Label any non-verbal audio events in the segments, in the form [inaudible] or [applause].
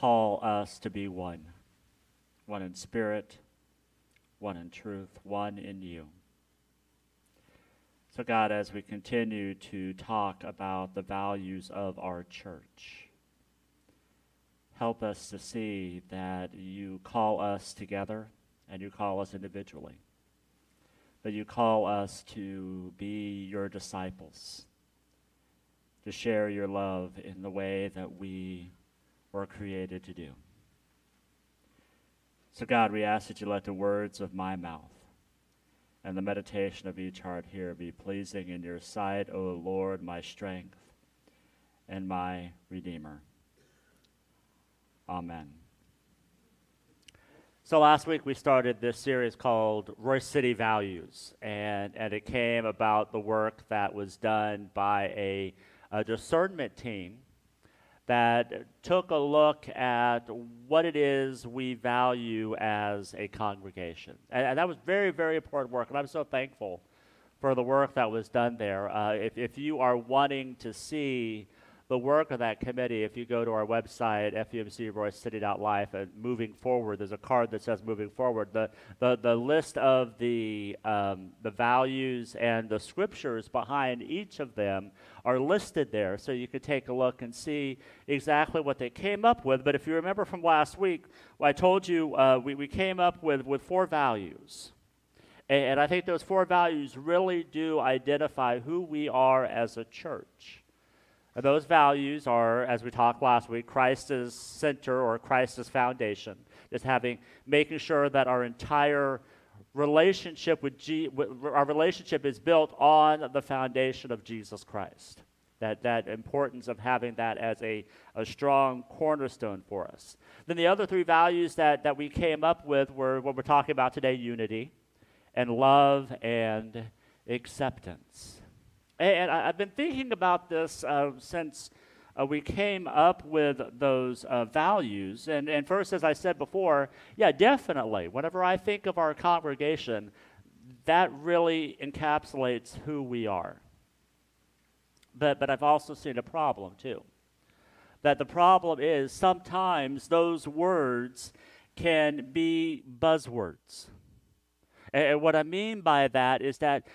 Call us to be one, one in spirit one in truth, one in you. So, God, as we continue to talk about the values of our church, help us to see that you call us together and you call us individually. That you call us to be your disciples, to share your love in the way that we created to do. So, God, we ask that you let the words of my mouth and the meditation of each heart here be pleasing in your sight, O Lord, my strength and my Redeemer. Amen. So last week we started this series called Royse City Values, and, and it came about the work that was done by a, a discernment team that took a look at what it is we value as a congregation. And, and, that was very, very important work, and I'm so thankful for the work that was done there. Uh, if, if you are wanting to see the work of that committee, if you go to our website, fumcroysecity.life, and moving forward, there's a card that says moving forward. The, the, the list of the, um, the values and the scriptures behind each of them are listed there, so you could take a look and see exactly what they came up with. But if you remember from last week, I told you uh, we, we came up with, with four values. And, and I think those four values really do identify who we are as a church. And those values are, as we talked last week, Christ is center or Christ is foundation. Just having, making sure that our entire relationship with, G, our relationship is built on the foundation of Jesus Christ. That, that importance of having that as a, a strong cornerstone for us. Then the other three values that, that we came up with were what we're talking about today unity, and love, and acceptance. And I, have been thinking about this uh, since uh, we came up with those uh, values. And, and first, as I said before, yeah, definitely. Whenever I think of our congregation, that really encapsulates who we are. But, but I've also seen a problem too. That the problem is sometimes those words can be buzzwords. And what I mean by that is that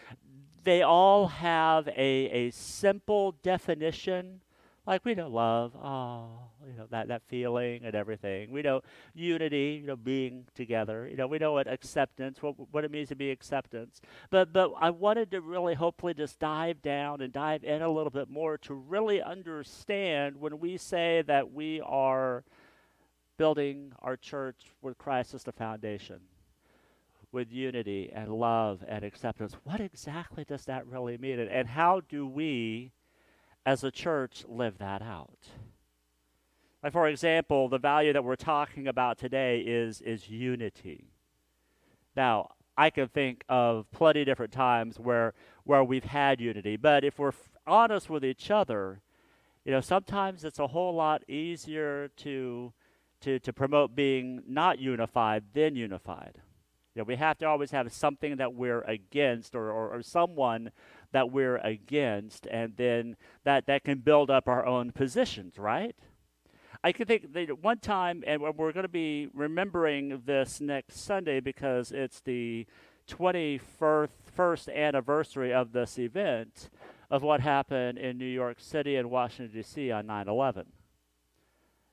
they all have a, a simple definition. Like we know love, oh, you know, that, that feeling and everything. We know unity, you know, being together. You know, we know what acceptance, what, what it means to be acceptance. But, but I wanted to really hopefully just dive down and dive in a little bit more to really understand when we say that we are building our church with Christ as the foundation with unity and love and acceptance. What exactly does that really mean? And, how do we, as a church, live that out? Like, for example, the value that we're talking about today is, is unity. Now, I can think of plenty of different times where, where we've had unity, but if we're f- honest with each other, you know, sometimes it's a whole lot easier to, to, to promote being not unified than unified. You know, we have to always have something that we're against or, or, or someone that we're against, and then that, that can build up our own positions, right? I can think that one time, and we're going to be remembering this next Sunday because it's the 21st anniversary of this event of what happened in New York City and Washington, D.C. on 9 11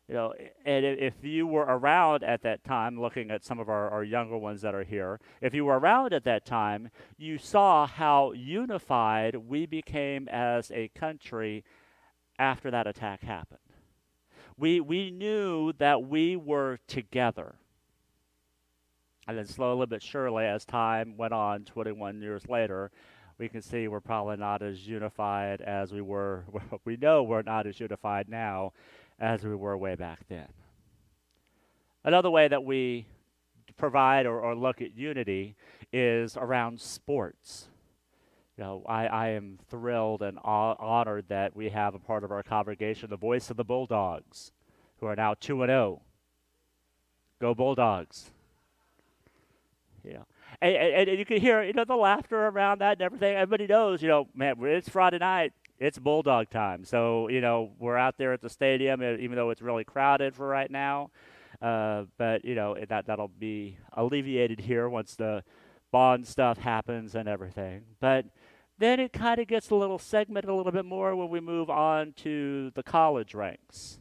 you know, and if you were around at that time, looking at some of our, our younger ones that are here, if you were around at that time, you saw how unified we became as a country after that attack happened. We, we knew that we were together. And then slowly but surely, as time went on, 21 years later, we can see we're probably not as unified as we were. [laughs] we know we're not as unified now as we were way back then. Another way that we provide or, or look at unity is around sports. You know, I, I am thrilled and honored that we have a part of our congregation, the voice of the Bulldogs, who are now 2 and 0. Go Bulldogs. Yeah. And, and, and, you can hear, you know, the laughter around that and everything. Everybody knows, you know, man, it's Friday night. It's Bulldog time. So, you know, we're out there at the stadium, even though it's really crowded for right now. Uh, but, you know, that, that'll be alleviated here once the bond stuff happens and everything. But then it kind of gets a little segmented a little bit more when we move on to the college ranks.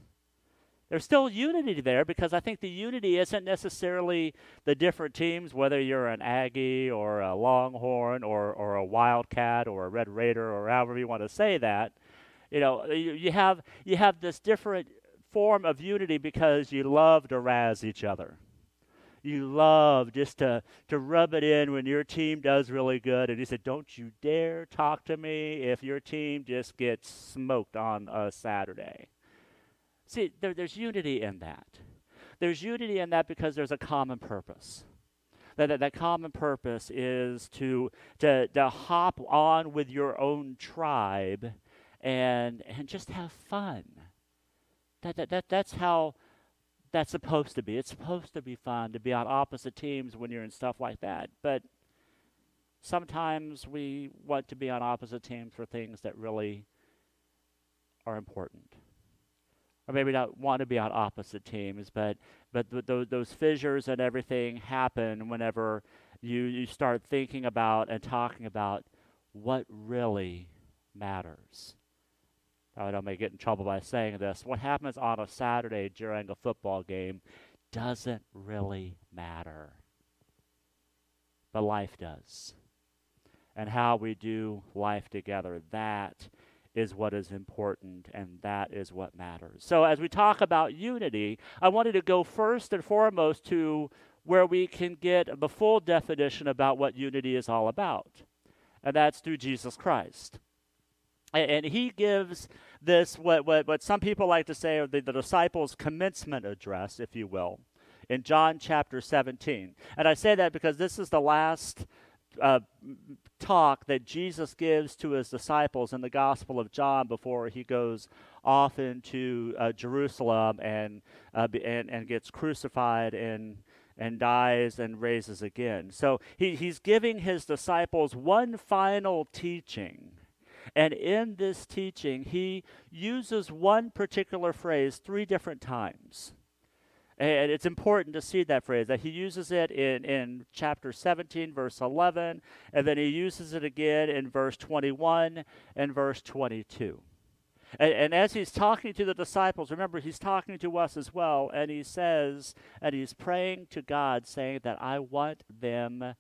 There's still unity there because I think the unity isn't necessarily the different teams, whether you're an Aggie or a Longhorn or, or a Wildcat or a Red Raider or however you want to say that. You know, you, you have you have this different form of unity because you love to razz each other. You love just to, to rub it in when your team does really good. And he said, Don't you dare talk to me if your team just gets smoked on a Saturday. See, there, there's unity in that. There's unity in that because there's a common purpose. That, that, that common purpose is to, to, to hop on with your own tribe and, and just have fun. That, that, that, that's how that's supposed to be. It's supposed to be fun to be on opposite teams when you're in stuff like that. But sometimes we want to be on opposite teams for things that really are important or maybe not want to be on opposite teams, but but th- th- those fissures and everything happen whenever you you start thinking about and talking about what really matters. I don't may get in trouble by saying this. What happens on a Saturday during a football game doesn't really matter. But life does. And how we do life together, that is what is important, and that is what matters. So, as we talk about unity, I wanted to go first and foremost to where we can get the full definition about what unity is all about, and that's through Jesus Christ. And, and he gives this, what, what, what some people like to say, are the, the disciples' commencement address, if you will, in John chapter 17. And I say that because this is the last uh, talk that Jesus gives to his disciples in the Gospel of John before he goes off into uh, Jerusalem and, uh, and, and gets crucified and, and dies and raises again. So he, he's giving his disciples one final teaching. And in this teaching, he uses one particular phrase three different times. And it's important to see that phrase, that he uses it in, in chapter 17, verse 11, and then he uses it again in verse 21 and verse 22. And, and, as he's talking to the disciples, remember, he's talking to us as well, and he says, and he's praying to God, saying that I want them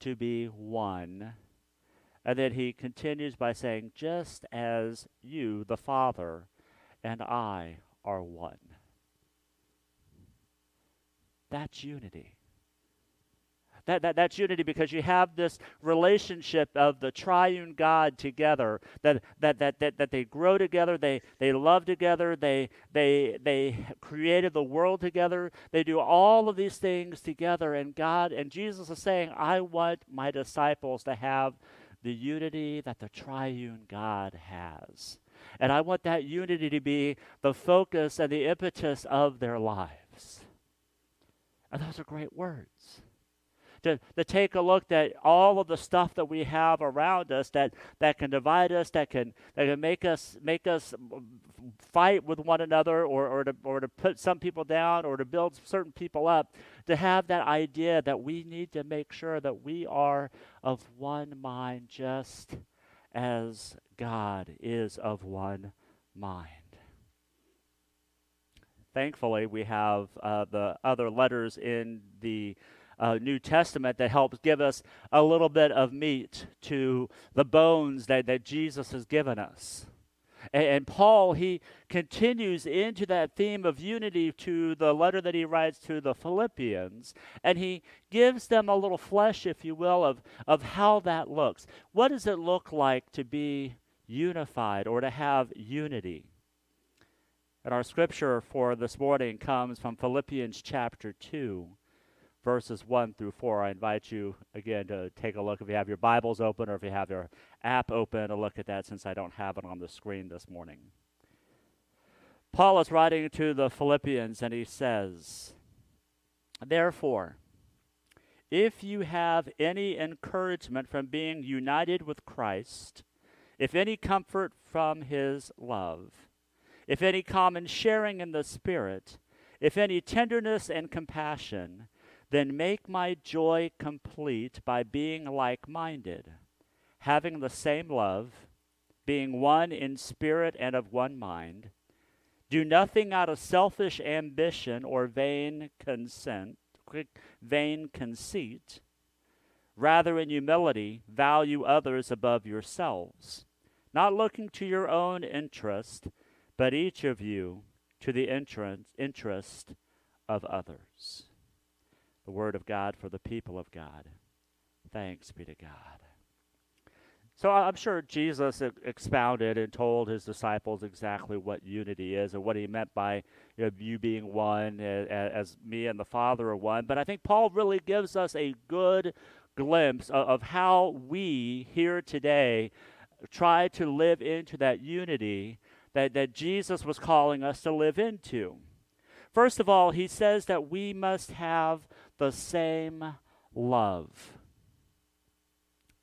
to be one. And then he continues by saying, just as you, the Father, and I are one. That's unity. That, that, that's unity because you have this relationship of the triune God together, that, that, that, that, that they grow together, they, they love together, they, they, they created the world together, they do all of these things together, and God, and Jesus is saying, I want my disciples to have the unity that the triune God has. And I want that unity to be the focus and the impetus of their lives. And those are great words. To, to take a look at all of the stuff that we have around us that, that can divide us, that can, that can make us make us fight with one another or, or, to, or to put some people down or to build certain people up, to have that idea that we need to make sure that we are of one mind just as God is of one mind. Thankfully, we have uh, the other letters in the uh, New Testament that helps give us a little bit of meat to the bones that, that Jesus has given us. And, and Paul, he continues into that theme of unity to the letter that he writes to the Philippians, and he gives them a little flesh, if you will, of, of how that looks. What does it look like to be unified or to have unity? And our scripture for this morning comes from Philippians chapter 2, verses 1 through 4. I invite you again to take a look if you have your Bibles open or if you have your app open to look at that since I don't have it on the screen this morning. Paul is writing to the Philippians and he says, Therefore, if you have any encouragement from being united with Christ, if any comfort from his love, if any common sharing in the Spirit, if any tenderness and compassion, then make my joy complete by being like minded, having the same love, being one in spirit and of one mind. Do nothing out of selfish ambition or vain consent, vain conceit. Rather, in humility, value others above yourselves, not looking to your own interest but each of you to the interest of others. The word of God for the people of God. Thanks be to God. So I'm sure Jesus expounded and told his disciples exactly what unity is and what he meant by you, know, you being one as, me and the Father are one. But I think Paul really gives us a good glimpse of how we here today try to live into that unity that, that Jesus was calling us to live into. First of all, he says that we must have the same love.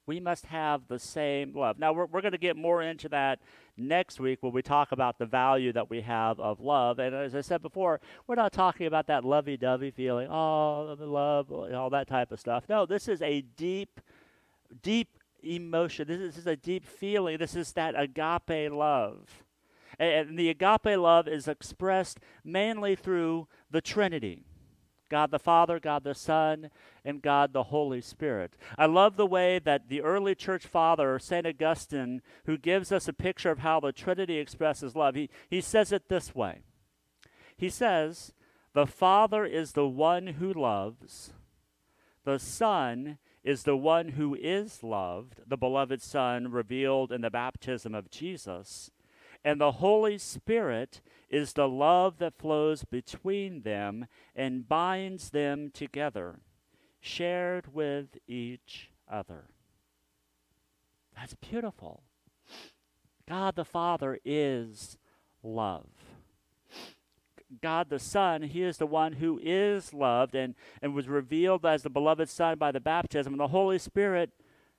We must have the same love. Now, we're, we're going to get more into that next week when we talk about the value that we have of love. And as I said before, we're not talking about that lovey dovey feeling, oh, the love, all that type of stuff. No, this is a deep, deep emotion. This is, this is a deep feeling. This is that agape love. And the agape love is expressed mainly through the Trinity. God the Father, God the Son, and God the Holy Spirit. I love the way that the early church father, St. Augustine, who gives us a picture of how the Trinity expresses love, he, he says it this way He says, The Father is the one who loves, the Son is the one who is loved, the beloved Son revealed in the baptism of Jesus, and the Holy Spirit is the love that flows between them and binds them together, shared with each other. That's beautiful. God the Father is love. God the Son, He is the one who is loved and, and was revealed as the beloved Son by the baptism. And the Holy Spirit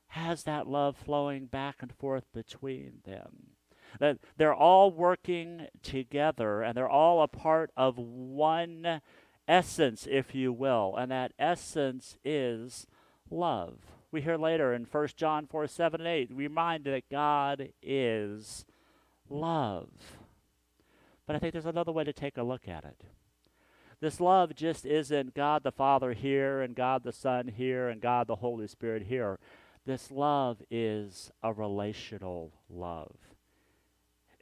has that love flowing back and forth between them. That they're all working together and they're all a part of one essence, if you will, and that essence is love. We hear later in 1 John 4 7 and 8, remind that God is love. But I think there's another way to take a look at it. This love just isn't God the Father here and God the Son here and God the Holy Spirit here. This love is a relational love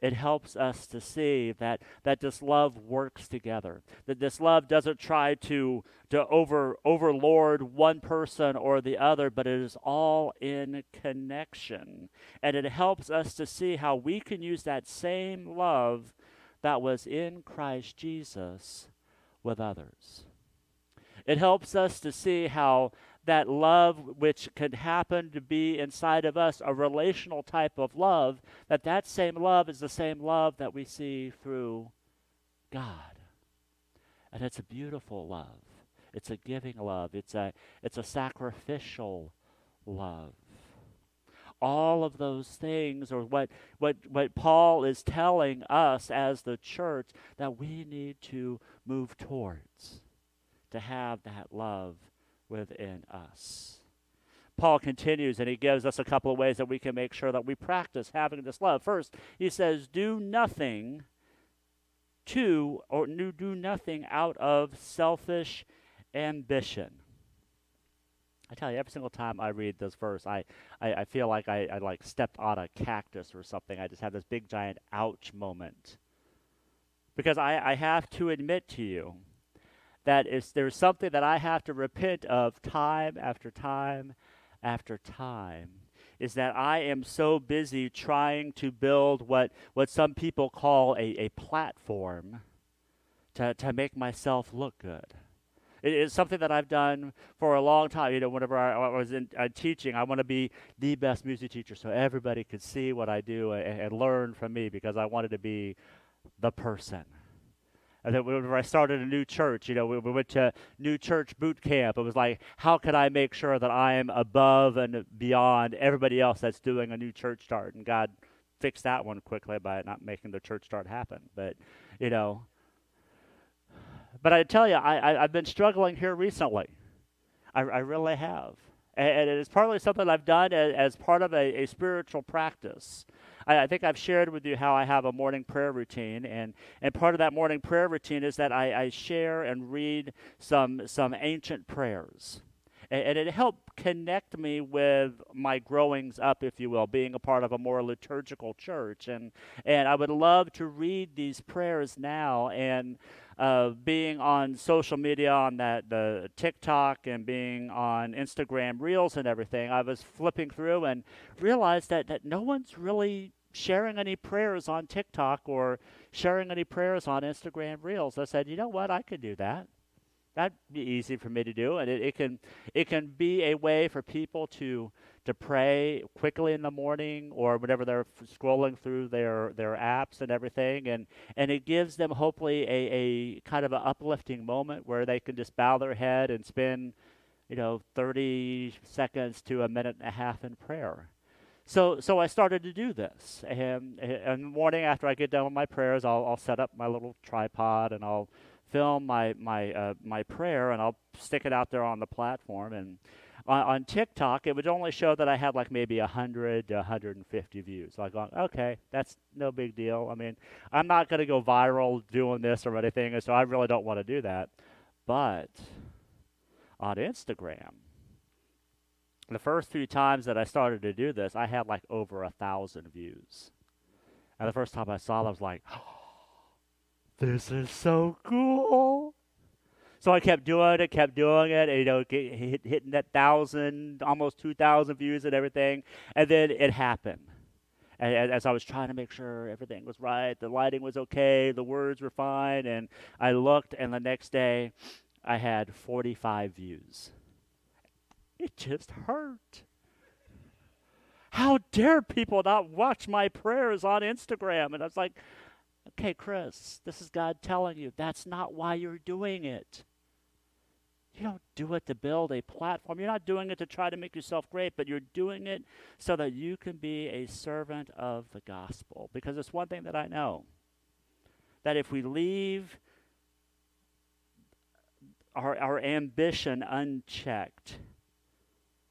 it helps us to see that, that this love works together. That this love doesn't try to, to over, overlord one person or the other, but it is all in connection. And it helps us to see how we can use that same love that was in Christ Jesus with others. It helps us to see how that love which could happen to be inside of us, a relational type of love, that that same love is the same love that we see through God. And it's a beautiful love. It's a giving love. It's a it's a sacrificial love. All of those things are what, what, what Paul is telling us as the church that we need to move towards to have that love within us. Paul continues and he gives us a couple of ways that we can make sure that we practice having this love. First, he says, Do nothing to, or do nothing out of selfish ambition. I tell you, every single time I read this verse, I, I, I feel like I, I like stepped on a cactus or something. I just have this big giant ouch moment. Because I, I have to admit to you that there's something that I have to repent of time after time after time is that I am so busy trying to build what, what some people call a, a platform to, to make myself look good. It is something that I've done for a long time. You know, whenever I, I was in uh, teaching, I want to be the best music teacher so everybody could see what I do and, and learn from me because I wanted to be the person. And then whenever I started a new church, you know, we, we, went to new church boot camp. It was like, how can I make sure that I am above and beyond everybody else that's doing a new church start? And God fixed that one quickly by not making the church start happen. But, you know, but I tell you, I, I, have been struggling here recently. I, I really have. And, and it's partly something I've done as, as part of a, a spiritual practice. I, I, think I've shared with you how I have a morning prayer routine, and, and part of that morning prayer routine is that I, I share and read some, some ancient prayers. And, and it helped connect me with my growings up, if you will, being a part of a more liturgical church. And, and I would love to read these prayers now and uh, being on social media, on that the TikTok and being on Instagram Reels and everything, I was flipping through and realized that, that no one's really sharing any prayers on TikTok or sharing any prayers on Instagram Reels. I said, you know what, I could do that. That'd be easy for me to do, and it, it can it can be a way for people to to pray quickly in the morning or whenever they're f- scrolling through their, their apps and everything. And, and it gives them hopefully a, a kind of an uplifting moment where they can just bow their head and spend, you know, 30 seconds to a minute and a half in prayer. So, so I started to do this. And, and in the morning after I get done with my prayers, I'll, I'll set up my little tripod and I'll film my, my, uh, my prayer and I'll stick it out there on the platform. And on, on TikTok, it would only show that I had like maybe 100 to 150 views. So I go, okay, that's no big deal. I mean, I'm not going to go viral doing this or anything, so I really don't want to do that. But on Instagram, the first few times that I started to do this, I had like over a thousand views. And the first time I saw it, I was like, [gasps] this is so cool. So I kept doing it, kept doing it, and, you know, get, hit, hitting that thousand, almost two thousand views and everything, and then it happened. And as I was trying to make sure everything was right, the lighting was okay, the words were fine, and I looked, and the next day, I had 45 views. [laughs] It just hurt. How dare people not watch my prayers on Instagram? And I was like, okay, Chris, this is God telling you that's not why you're doing it. You don't do it to build a platform. You're not doing it to try to make yourself great, but you're doing it so that you can be a servant of the gospel. Because it's one thing that I know that if we leave our, our ambition unchecked,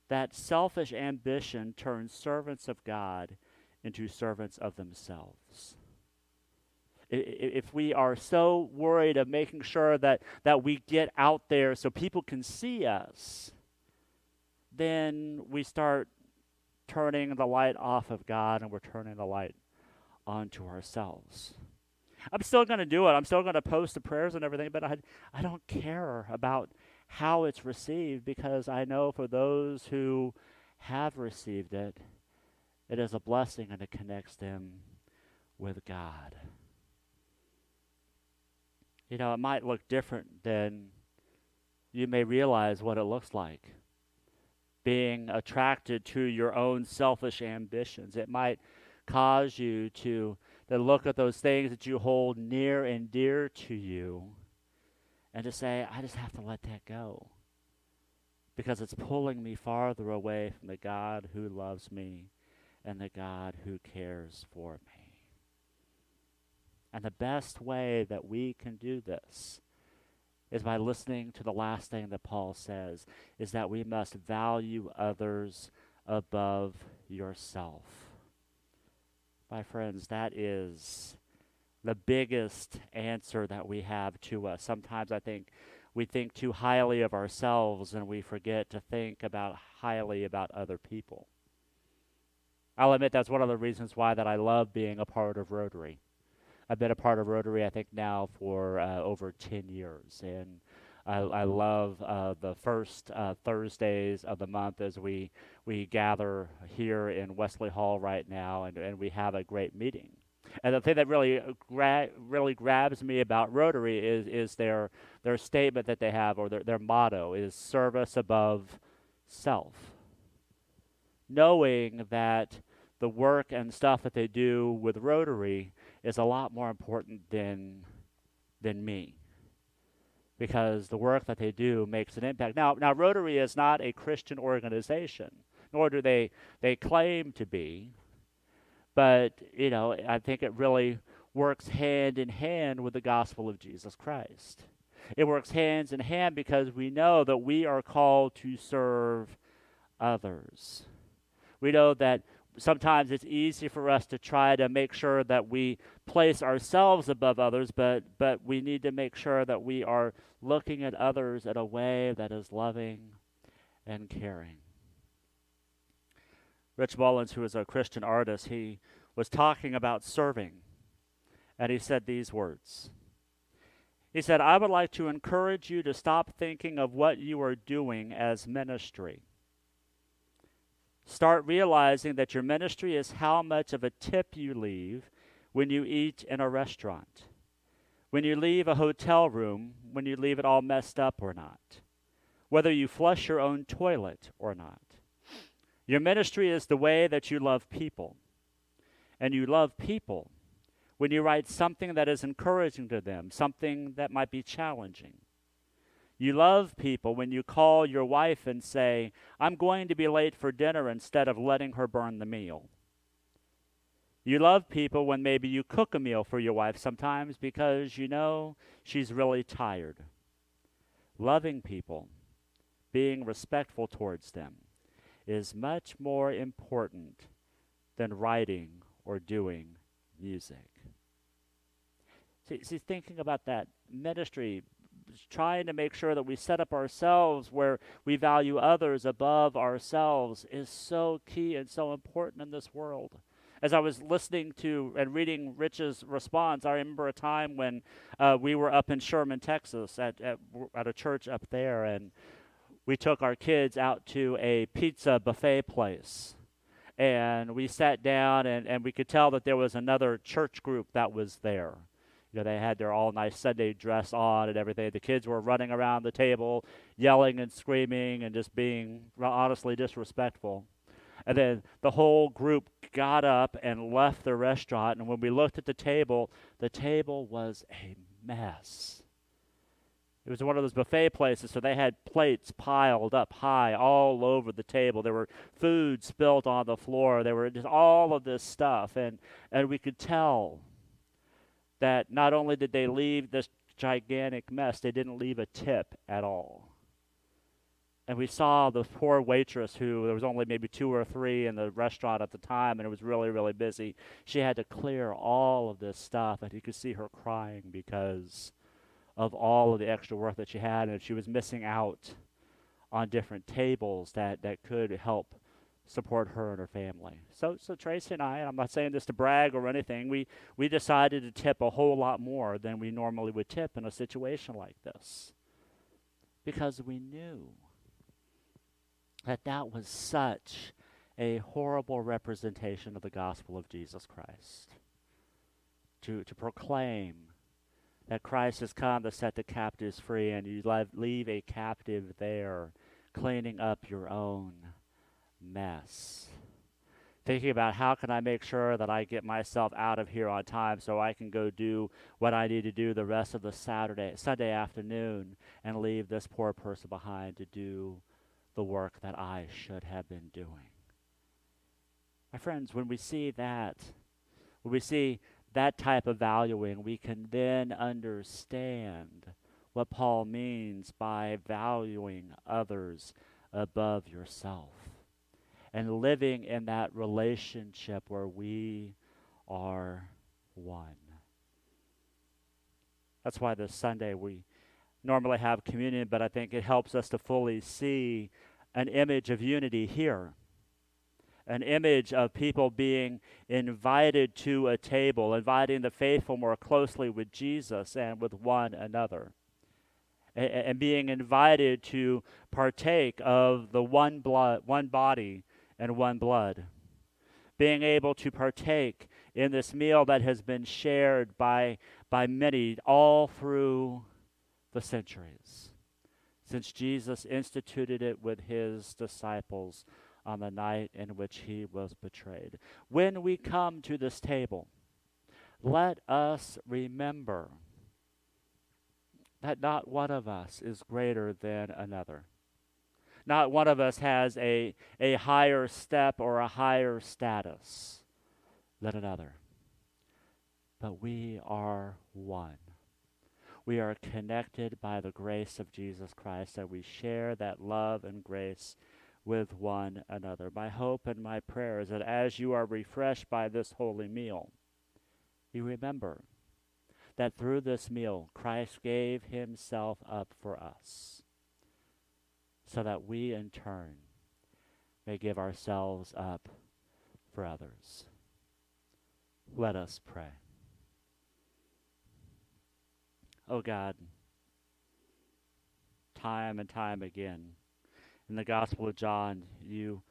that selfish ambition turns servants of God into servants of themselves if we are so worried of making sure that, that we get out there so people can see us, then we start turning the light off of God and we're turning the light onto ourselves. I'm still going to do it. I'm still going to post the prayers and everything, but I, I don't care about how it's received because I know for those who have received it, it is a blessing and it connects them with God you know, it might look different than you may realize what it looks like. Being attracted to your own selfish ambitions. It might cause you to, to look at those things that you hold near and dear to you and to say, I just have to let that go because it's pulling me farther away from the God who loves me and the God who cares for me. And the best way that we can do this is by listening to the last thing that Paul says is that we must value others above yourself. My friends, that is the biggest answer that we have to us. Sometimes I think we think too highly of ourselves and we forget to think about highly about other people. I'll admit that's one of the reasons why that I love being a part of Rotary. I've been a part of Rotary, I think, now for uh, over 10 years. And I, I love uh, the first uh, Thursdays of the month as we, we gather here in Wesley Hall right now and, and we have a great meeting. And the thing that really uh, gra- really grabs me about Rotary is is their their statement that they have or their their motto is service above self. Knowing that the work and stuff that they do with Rotary is a lot more important than than me. Because the work that they do makes an impact. Now now Rotary is not a Christian organization, nor do they they claim to be. But, you know, I think it really works hand in hand with the gospel of Jesus Christ. It works hands in hand because we know that we are called to serve others. We know that sometimes it's easy for us to try to make sure that we place ourselves above others, but, but we need to make sure that we are looking at others in a way that is loving and caring. Rich Mullins, who is a Christian artist, he was talking about serving, and he said these words. He said, I would like to encourage you to stop thinking of what you are doing as ministry. Start realizing that your ministry is how much of a tip you leave when you eat in a restaurant, when you leave a hotel room, when you leave it all messed up or not, whether you flush your own toilet or not. Your ministry is the way that you love people. And you love people when you write something that is encouraging to them, something that might be challenging. You love people when you call your wife and say, I'm going to be late for dinner instead of letting her burn the meal. You love people when maybe you cook a meal for your wife sometimes because you know she's really tired. Loving people, being respectful towards them, is much more important than writing or doing music. See, see, thinking about that ministry, trying to make sure that we set up ourselves where we value others above ourselves is so key and so important in this world. As I was listening to and reading Rich's response, I remember a time when uh, we were up in Sherman, Texas, at, at, at a church up there, and we took our kids out to a pizza buffet place. And we sat down, and, and we could tell that there was another church group that was there. You know, they had their all nice Sunday dress on and everything. The kids were running around the table, yelling and screaming and just being honestly disrespectful. And then the whole group got up and left the restaurant. And when we looked at the table, the table was a mess. It was one of those buffet places, so they had plates piled up high all over the table. There were food spilt on the floor. There were just all of this stuff, and and we could tell that not only did they leave this gigantic mess, they didn't leave a tip at all. And we saw the poor waitress who there was only maybe two or three in the restaurant at the time, and it was really, really busy. She had to clear all of this stuff, and you could see her crying because of all of the extra work that she had, and she was missing out on different tables that, that could help support her and her family. So, so Tracy and I, and I'm not saying this to brag or anything, we, we decided to tip a whole lot more than we normally would tip in a situation like this because we knew that that was such a horrible representation of the gospel of Jesus Christ. To, to proclaim that Christ has come to set the captives free, and you leave a captive there, cleaning up your own mess. Thinking about how can I make sure that I get myself out of here on time so I can go do what I need to do the rest of the Saturday, Sunday afternoon, and leave this poor person behind to do the work that I should have been doing. My friends, when we see that, when we see that type of valuing, we can then understand what Paul means by valuing others above yourself and living in that relationship where we are one. That's why this Sunday we normally have communion, but I think it helps us to fully see an image of unity here. An image of people being invited to a table, inviting the faithful more closely with Jesus and with one another and, being invited to partake of the one blood, one body and one blood. Being able to partake in this meal that has been shared by, by many all through the centuries, since Jesus instituted it with his disciples on the night in which he was betrayed. When we come to this table, let us remember that not one of us is greater than another. Not one of us has a, a higher step or a higher status than another. But we are one. We are connected by the grace of Jesus Christ, and we share that love and grace with one another. My hope and my prayer is that as you are refreshed by this holy meal, you remember that through this meal, Christ gave himself up for us, so that we in turn may give ourselves up for others. Let us pray. Oh God, time and time again, in the Gospel of John, you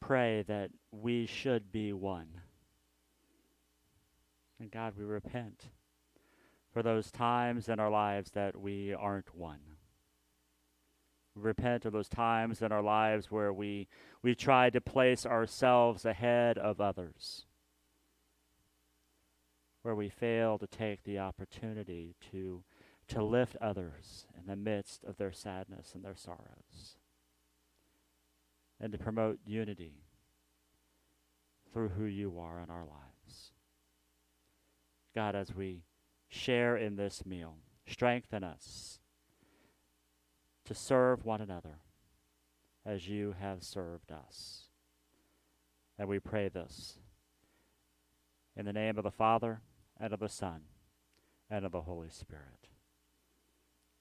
pray that we should be one. And God, we repent for those times in our lives that we aren't one. We repent of those times in our lives where we, we tried to place ourselves ahead of others, where we fail to take the opportunity to, to lift others in the midst of their sadness and their sorrows, and to promote unity through who you are in our lives. God, as we share in this meal. Strengthen us to serve one another as you have served us. And we pray this in the name of the Father, and of the Son, and of the Holy Spirit.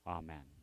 Amen.